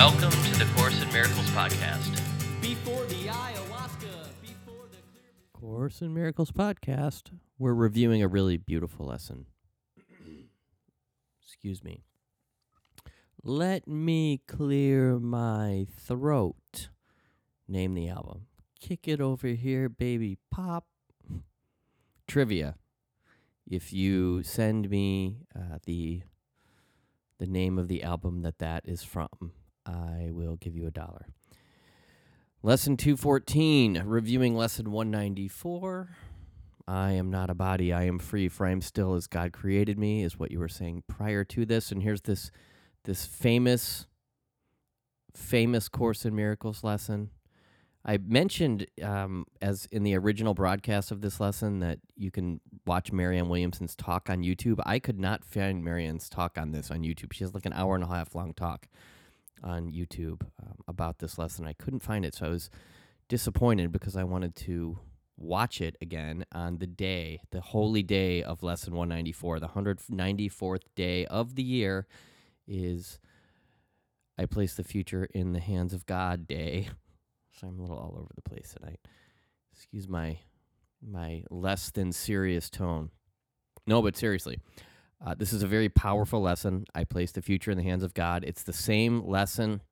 Welcome to the Course in Miracles podcast. Before the ayahuasca, before the clear. Course in Miracles podcast. We're reviewing a really beautiful lesson. Excuse me. Let me clear my throat. Name the album. Kick it over here, baby. Pop. Trivia. If you send me uh, the the name of the album that that is from, I will give you a dollar. Lesson 214, reviewing lesson 194. I am not a body, I am free, for I am still as God created me, is what you were saying prior to this. And here's this this famous, famous Course in Miracles lesson. I mentioned um, as in the original broadcast of this lesson that you can watch Marianne Williamson's talk on YouTube. I could not find Marianne's talk on this on YouTube. She has like an hour and a half long talk on YouTube um, about this lesson. I couldn't find it, so I was disappointed because I wanted to watch it again on the day, the holy day of lesson 194. The 194th day of the year is I place the future in the hands of God day. So I'm a little all over the place tonight. Excuse my my less than serious tone. No, but seriously, uh, this is a very powerful lesson. I place the future in the hands of God. It's the same lesson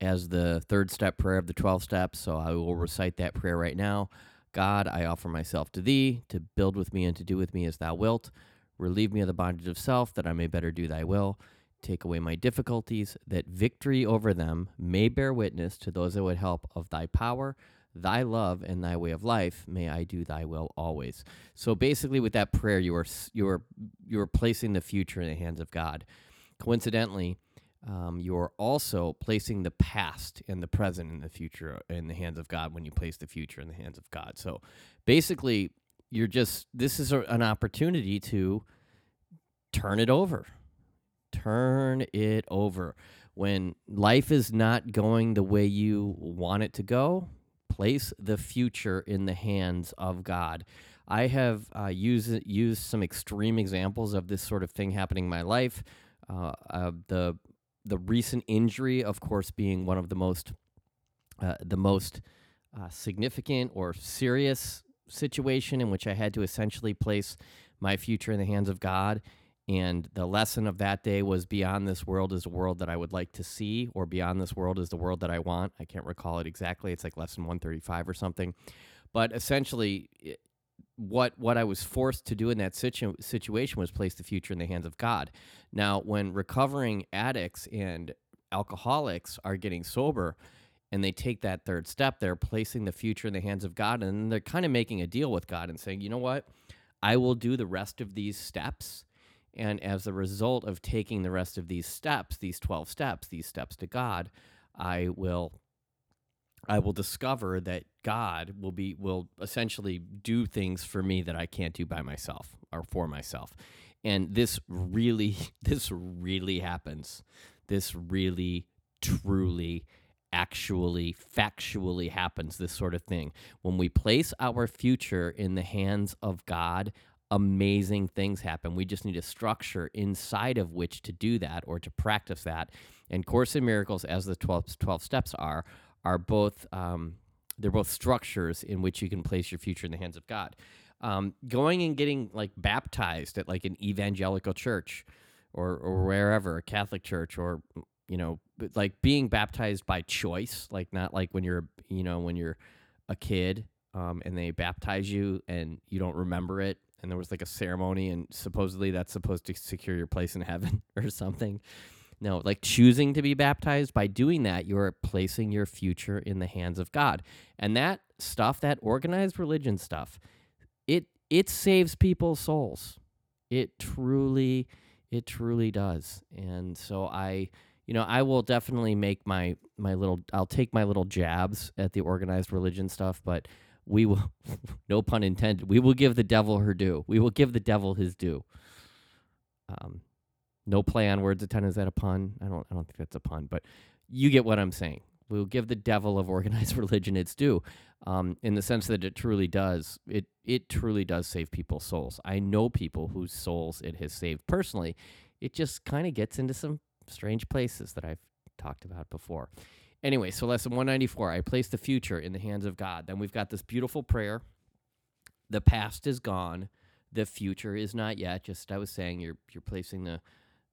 as the third step prayer of the 12 steps. So I will recite that prayer right now. God, I offer myself to thee to build with me and to do with me as thou wilt. Relieve me of the bondage of self that I may better do thy will. Take away my difficulties, that victory over them may bear witness to those that would help of thy power, thy love, and thy way of life. May I do thy will always. So basically, with that prayer, you are you are you are placing the future in the hands of God. Coincidentally, um, you are also placing the past and the present and the future in the hands of God when you place the future in the hands of God. So basically, you're just this is a, an opportunity to turn it over turn it over. When life is not going the way you want it to go, place the future in the hands of God. I have uh, used used some extreme examples of this sort of thing happening in my life. Uh, uh, the the recent injury, of course, being one of the most uh, the most uh, significant or serious situation in which I had to essentially place my future in the hands of God. And the lesson of that day was beyond this world is a world that I would like to see, or beyond this world is the world that I want. I can't recall it exactly. It's like lesson 135 or something. But essentially, what what I was forced to do in that situ- situation was place the future in the hands of God. Now, when recovering addicts and alcoholics are getting sober and they take that third step, they're placing the future in the hands of God and they're kind of making a deal with God and saying, "You know what? I will do the rest of these steps and as a result of taking the rest of these steps, these 12 steps, these steps to God, I will I will discover that God will be will essentially do things for me that I can't do by myself or for myself. And this really this really happens. This really truly actually factually happens this sort of thing. When we place our future in the hands of God, amazing things happen. We just need a structure inside of which to do that or to practice that. And Course in Miracles, as the 12, 12 steps are, are both um, they're both structures in which you can place your future in the hands of God. Um, going and getting like baptized at like an evangelical church or or wherever, a Catholic church or you know, like being baptized by choice, like not like when you're you know when you're a kid um, and they baptize you and you don't remember it and there was like a ceremony and supposedly that's supposed to secure your place in heaven or something. No, like choosing to be baptized by doing that, you're placing your future in the hands of God. And that stuff, that organized religion stuff, it it saves people's souls. It truly it truly does. And so I you know, I will definitely make my my little I'll take my little jabs at the organized religion stuff, but we will no pun intended, we will give the devil her due. We will give the devil his due. Um no play on words a is that a pun? I don't I don't think that's a pun, but you get what I'm saying. We'll give the devil of organized religion its due, um, in the sense that it truly does. It it truly does save people's souls. I know people whose souls it has saved personally. It just kind of gets into some strange places that I've talked about before. Anyway, so lesson 194 I place the future in the hands of God. Then we've got this beautiful prayer. The past is gone, the future is not yet. Just I was saying, you're you're placing the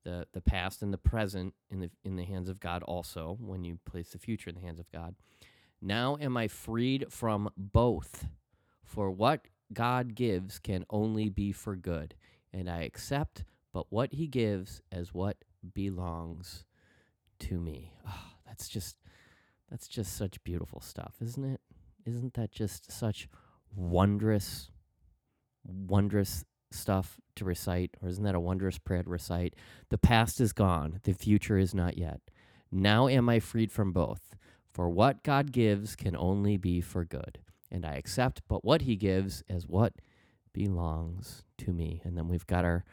the the past and the present in the in the hands of God also when you place the future in the hands of God. Now am I freed from both, for what God gives can only be for good, and I accept but what he gives as what belongs to me. Oh, that's just that's just such beautiful stuff, isn't it? Isn't that just such wondrous wondrous stuff to recite or isn't that a wondrous prayer to recite? The past is gone, the future is not yet. Now am I freed from both, for what God gives can only be for good, and I accept but what he gives as what belongs to me. And then we've got our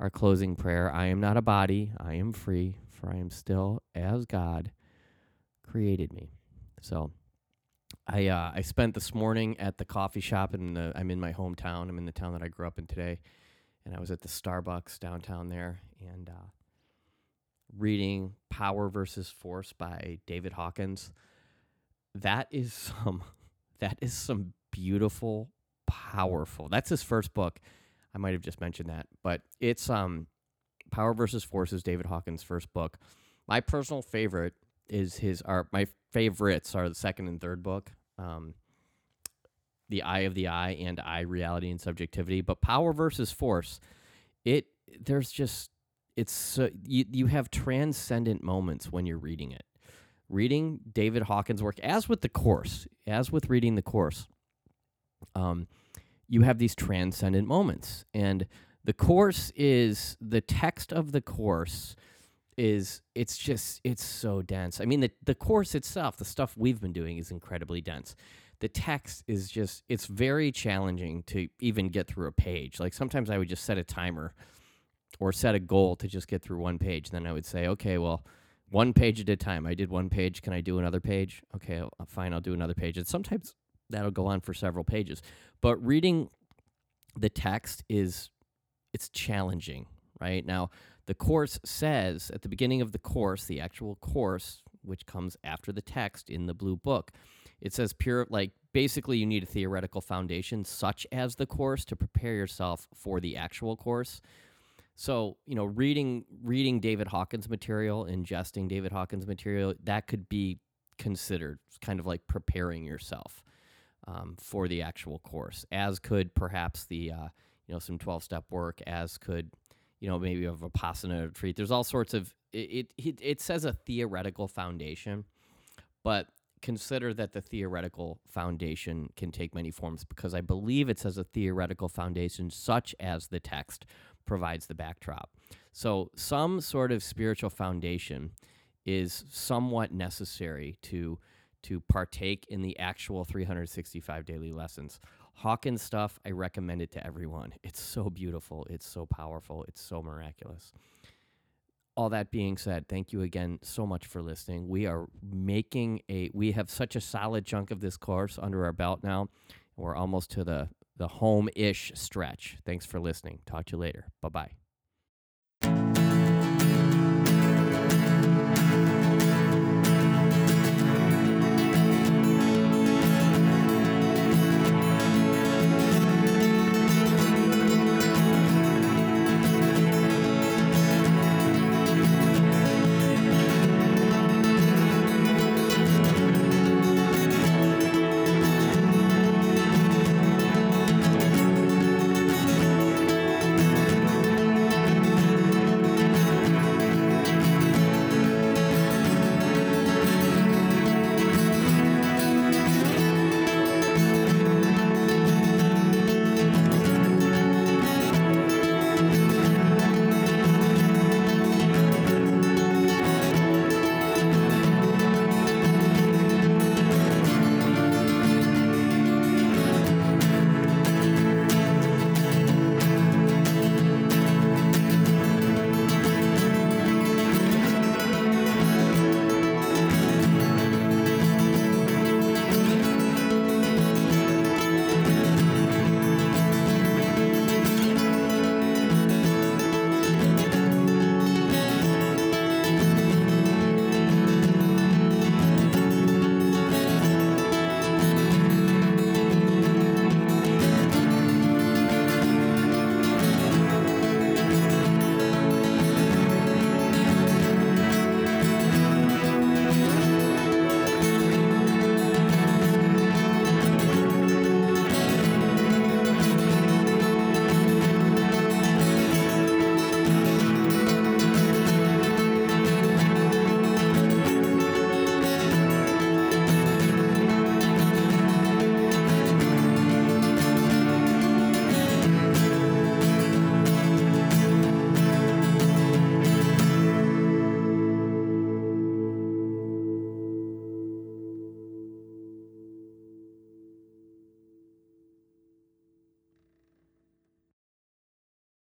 our closing prayer I am not a body, I am free, for I am still as God created me. So I uh, I spent this morning at the coffee shop the I'm in my hometown. I'm in the town that I grew up in today, and I was at the Starbucks downtown there and uh, reading Power versus Force by David Hawkins. That is some that is some beautiful, powerful. That's his first book. I might have just mentioned that, but it's um Power versus Force is David Hawkins' first book. My personal favorite is his are my favorites are the second and third book. Um The Eye of the I and I Reality and Subjectivity, but Power versus Force, it there's just it's so, you you have transcendent moments when you're reading it. Reading David Hawkins' work, as with the course, as with reading the course, um, you have these transcendent moments. And the course is the text of the course is it's just it's so dense. I mean the the course itself, the stuff we've been doing is incredibly dense. The text is just it's very challenging to even get through a page. Like sometimes I would just set a timer or set a goal to just get through one page. Then I would say, okay, well, one page at a time. I did one page. Can I do another page? Okay, I'll- fine. I'll do another page. And sometimes that'll go on for several pages. But reading the text is it's challenging, right? Now, the course says at the beginning of the course, the actual course, which comes after the text in the blue book, it says pure like basically you need a theoretical foundation such as the course to prepare yourself for the actual course. So, you know, reading reading David Hawkins material, ingesting David Hawkins material, that could be considered kind of like preparing yourself um, for the actual course, as could perhaps the uh, you know some twelve step work, as could you know maybe of a vipassana retreat. There's all sorts of it. It, it says a theoretical foundation, but consider that the theoretical foundation can take many forms because I believe it says a theoretical foundation such as the text provides the backdrop. So some sort of spiritual foundation is somewhat necessary to to partake in the actual 365 daily lessons. Hawkins stuff, I recommend it to everyone. It's so beautiful, it's so powerful, it's so miraculous. All that being said, thank you again so much for listening. We are making a we have such a solid chunk of this course under our belt now. We're almost to the the home-ish stretch. Thanks for listening. Talk to you later. Bye-bye.